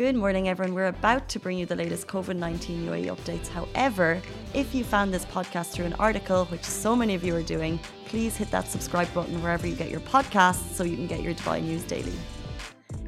Good morning, everyone. We're about to bring you the latest COVID 19 UAE updates. However, if you found this podcast through an article, which so many of you are doing, please hit that subscribe button wherever you get your podcasts so you can get your Dubai news daily.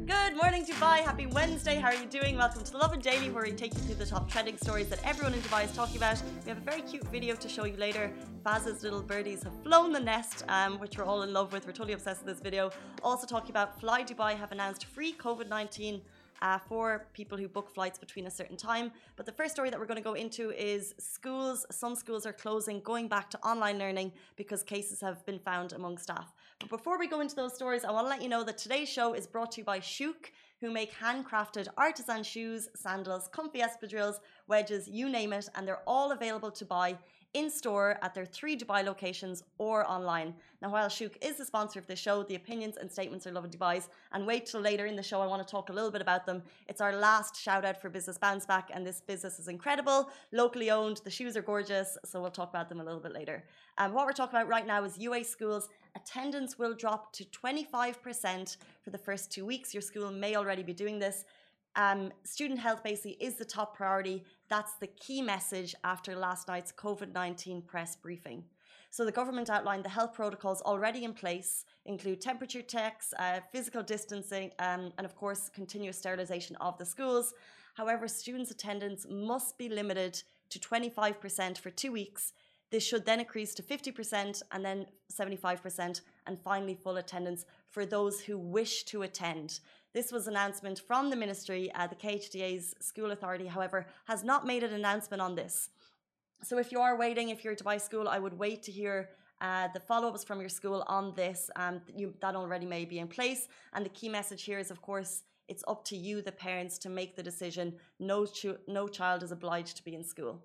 Good morning, Dubai. Happy Wednesday. How are you doing? Welcome to the Lovin Daily, where we take you through the top trending stories that everyone in Dubai is talking about. We have a very cute video to show you later. Fazza's little birdies have flown the nest, um, which we're all in love with. We're totally obsessed with this video. Also, talking about Fly Dubai have announced free COVID 19 uh, for people who book flights between a certain time. But the first story that we're going to go into is schools. Some schools are closing, going back to online learning because cases have been found among staff. But before we go into those stories, I want to let you know that today's show is brought to you by Shoeq who make handcrafted artisan shoes, sandals, comfy espadrilles, wedges, you name it, and they're all available to buy in store at their three Dubai locations or online. Now, while Shoeq is the sponsor of this show, the opinions and statements are Lovin Dubai's. And wait till later in the show, I want to talk a little bit about them. It's our last shout out for Business Bounce Back, and this business is incredible, locally owned. The shoes are gorgeous, so we'll talk about them a little bit later. Um, what we're talking about right now is UA schools. Attendance will drop to 25% for the first two weeks. Your school may already be doing this. Um, student health basically is the top priority. That's the key message after last night's COVID 19 press briefing. So the government outlined the health protocols already in place include temperature checks, uh, physical distancing, um, and of course, continuous sterilisation of the schools. However, students' attendance must be limited to 25% for two weeks. This should then increase to 50% and then 75%, and finally, full attendance for those who wish to attend. This was an announcement from the ministry. Uh, the KHDA's school authority, however, has not made an announcement on this. So if you are waiting, if you're buy school, I would wait to hear uh, the follow-ups from your school on this. Um, you, that already may be in place. And the key message here is, of course, it's up to you, the parents, to make the decision. No, no child is obliged to be in school.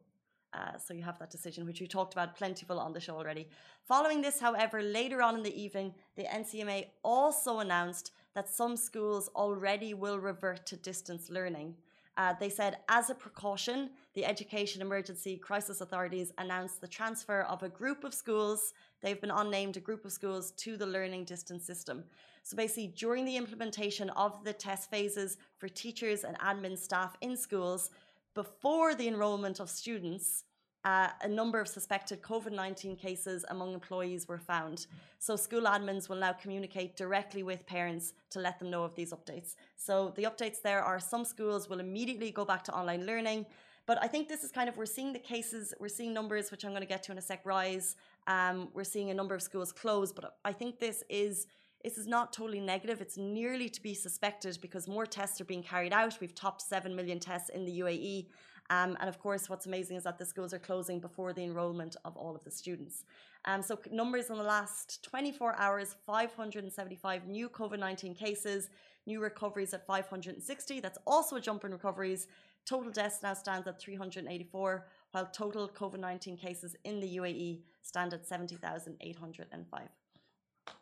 Uh, so you have that decision, which we talked about plentiful on the show already. Following this, however, later on in the evening, the NCEMA also announced that some schools already will revert to distance learning. Uh, they said, as a precaution, the Education Emergency Crisis Authorities announced the transfer of a group of schools, they've been unnamed, a group of schools to the learning distance system. So basically, during the implementation of the test phases for teachers and admin staff in schools, before the enrolment of students, uh, a number of suspected COVID 19 cases among employees were found. So, school admins will now communicate directly with parents to let them know of these updates. So, the updates there are some schools will immediately go back to online learning. But I think this is kind of, we're seeing the cases, we're seeing numbers, which I'm going to get to in a sec, rise. Um, we're seeing a number of schools close. But I think this is. This is not totally negative. It's nearly to be suspected because more tests are being carried out. We've topped 7 million tests in the UAE. Um, and of course, what's amazing is that the schools are closing before the enrolment of all of the students. Um, so, numbers in the last 24 hours 575 new COVID 19 cases, new recoveries at 560. That's also a jump in recoveries. Total deaths now stands at 384, while total COVID 19 cases in the UAE stand at 70,805.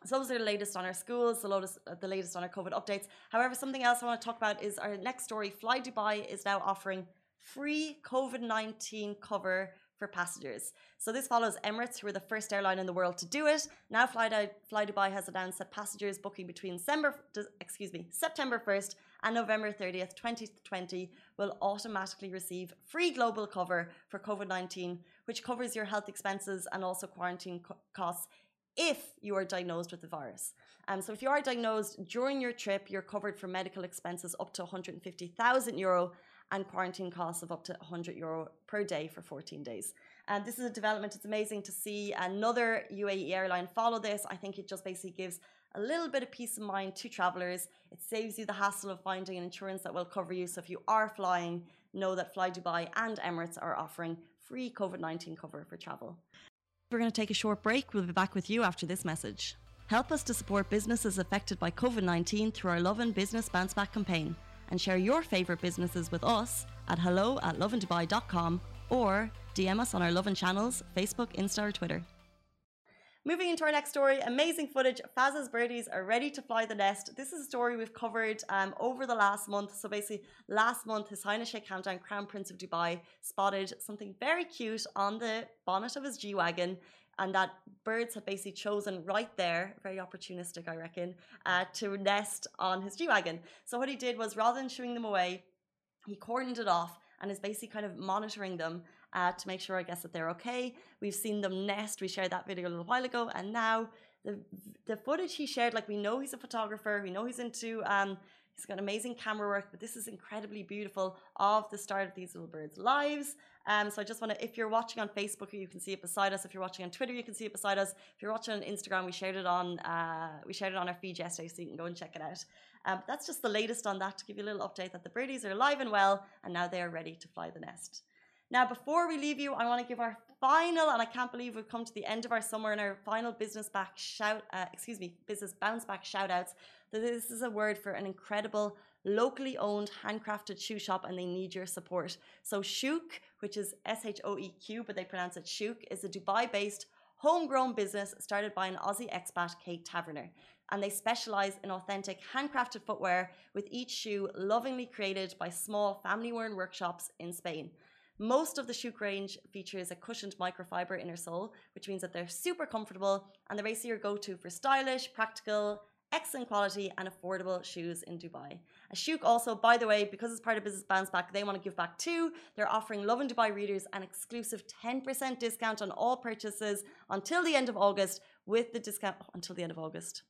So those are the latest on our schools, the latest, the latest on our COVID updates. However, something else I want to talk about is our next story. Fly Dubai is now offering free COVID 19 cover for passengers. So this follows Emirates, who were the first airline in the world to do it. Now Fly, Dubai has announced that passengers booking between December, excuse me, September 1st and November 30th, 2020 will automatically receive free global cover for COVID-19, which covers your health expenses and also quarantine co costs if you are diagnosed with the virus. Um, so if you are diagnosed during your trip, you're covered for medical expenses up to 150,000 euro and quarantine costs of up to 100 euro per day for 14 days. And this is a development. It's amazing to see another UAE airline follow this. I think it just basically gives a little bit of peace of mind to travelers. It saves you the hassle of finding an insurance that will cover you. So if you are flying, know that Fly Dubai and Emirates are offering free COVID 19 cover for travel. We're going to take a short break. We'll be back with you after this message. Help us to support businesses affected by COVID 19 through our Lovin Business Bounce Back campaign and share your favourite businesses with us at hello at lovindubai.com or DM us on our Lovin channels, Facebook, Insta, or Twitter. Moving into our next story, amazing footage. Fazza's birdies are ready to fly the nest. This is a story we've covered um, over the last month. So basically, last month, His Highness Sheikh Hamdan, Crown Prince of Dubai, spotted something very cute on the bonnet of his G wagon and that birds had basically chosen right there, very opportunistic, I reckon, uh, to nest on his G wagon. So what he did was, rather than shooing them away, he cordoned it off and is basically kind of monitoring them uh, to make sure, I guess, that they're okay. We've seen them nest. We shared that video a little while ago, and now the the footage he shared, like we know he's a photographer, we know he's into um, He's got amazing camera work, but this is incredibly beautiful of the start of these little birds' lives. Um, so I just want to, if you're watching on Facebook, you can see it beside us. If you're watching on Twitter, you can see it beside us. If you're watching on Instagram, we shared it on uh, we shared it on our feed yesterday, so you can go and check it out. Um, that's just the latest on that to give you a little update that the birdies are alive and well, and now they are ready to fly the nest. Now, before we leave you, I want to give our final, and I can't believe we've come to the end of our summer and our final business back shout, uh, excuse me, business bounce back shout outs. This is a word for an incredible locally owned handcrafted shoe shop and they need your support. So Shoeq, which is S-H-O-E-Q, but they pronounce it Shoeq, is a Dubai-based homegrown business started by an Aussie expat, Kate Taverner. And they specialize in authentic handcrafted footwear with each shoe lovingly created by small family worn workshops in Spain. Most of the Shoeq range features a cushioned microfiber inner sole, which means that they're super comfortable and they're basically your go to for stylish, practical, excellent quality and affordable shoes in Dubai. Shoeq also, by the way, because it's part of Business Bounce Back, they want to give back too. They're offering Lovin Dubai readers an exclusive 10% discount on all purchases until the end of August with the discount until the end of August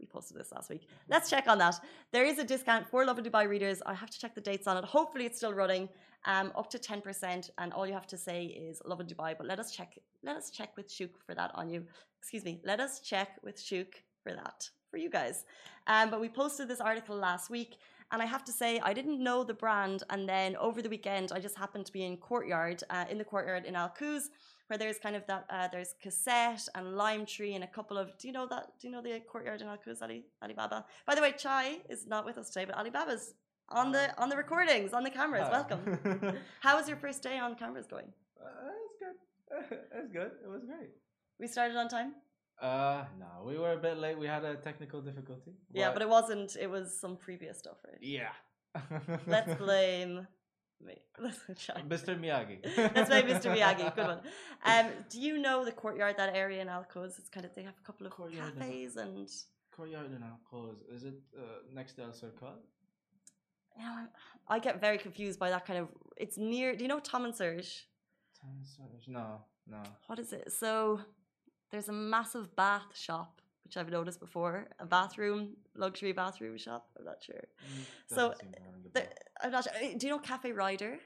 we posted this last week. Let's check on that. There is a discount for Lovin Dubai readers. I have to check the dates on it. Hopefully, it's still running. Um, up to ten percent, and all you have to say is Lovin Dubai. But let us check. Let us check with Shoeq for that on you. Excuse me. Let us check with Shoeq for that for you guys. Um, but we posted this article last week, and I have to say I didn't know the brand. And then over the weekend, I just happened to be in Courtyard, uh, in the Courtyard in Al Quoz where there's kind of that uh, there's cassette and lime tree and a couple of do you know that do you know the courtyard in Al Quoz Ali Alibaba? By the way Chai is not with us today but Alibaba's on the on the recordings on the cameras. Welcome. How was your first day on cameras going? Uh, it's good it's good. It was great. We started on time uh no we were a bit late we had a technical difficulty yeah but it wasn't it was some previous stuff right yeah let's blame me. Mr. Miyagi. That's my Mr. Miyagi. Good one. Um, do you know the courtyard, that area in Al Quoz? It's kind of they have a couple of courtyard cafes in, and courtyard in Al Is it uh, next to Alserkal? You know, I get very confused by that kind of. It's near. Do you know Tom and Serge? Tom and Serge. No, no. What is it? So there's a massive bath shop which I've noticed before, a bathroom, luxury bathroom shop. I'm not sure. Mm, so, the, I'm not sure. Do you know Cafe Rider?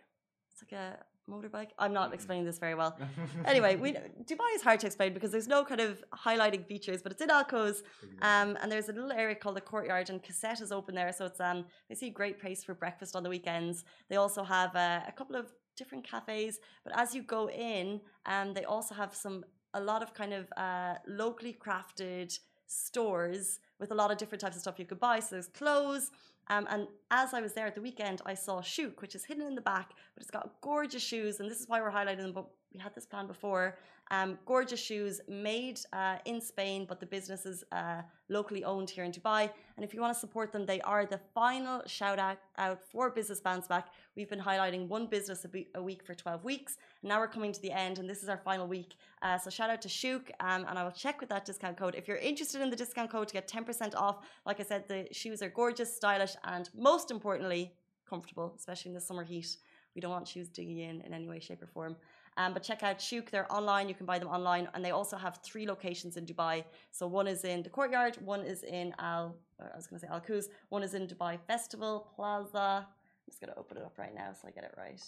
It's like a motorbike. I'm not explaining this very well. anyway, we Dubai is hard to explain because there's no kind of highlighting features, but it's in Al Quoz, um, and there's a little area called the courtyard, and Cassette is open there, so it's um basically a great place for breakfast on the weekends. They also have uh, a couple of different cafes, but as you go in, um, they also have some a lot of kind of uh, locally crafted stores with a lot of different types of stuff you could buy. So there's clothes. Um, and as I was there at the weekend, I saw Shoeq, which is hidden in the back, but it's got gorgeous shoes. And this is why we're highlighting them, but we had this plan before. Um, gorgeous shoes made uh, in Spain, but the business is uh, locally owned here in Dubai. And if you want to support them, they are the final shout out, out for Business Bounce Back. We've been highlighting one business a, a week for 12 weeks. And now we're coming to the end, and this is our final week. Uh, so shout out to Shoeq, um, and I will check with that discount code. If you're interested in the discount code to get 10% off, like I said, the shoes are gorgeous, stylish, and most importantly, comfortable, especially in the summer heat. We don't want shoes digging in in any way, shape, or form. Um, but check out Shoeq. They're online. You can buy them online, and they also have three locations in Dubai. So one is in the Courtyard, one is in Al. I was going to say Al Quoz. One is in Dubai Festival Plaza. I'm just going to open it up right now so I get it right.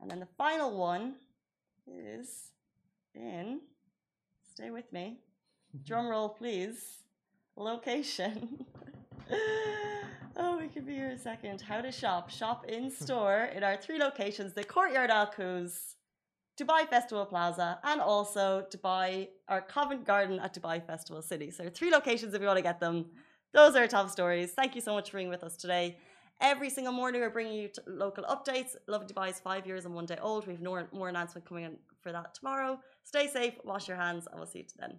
And then the final one is in. Stay with me. Drum roll, please. Location. oh, we could be here a second. How to shop. Shop in store in our three locations the Courtyard Al Quoz, Dubai Festival Plaza, and also Dubai, our Covent Garden at Dubai Festival City. So, three locations if you want to get them. Those are top stories. Thank you so much for being with us today. Every single morning, we're bringing you local updates. Lovin Dubai is five years and one day old. We have more, more announcement coming in for that tomorrow. Stay safe, wash your hands, and we'll see you then.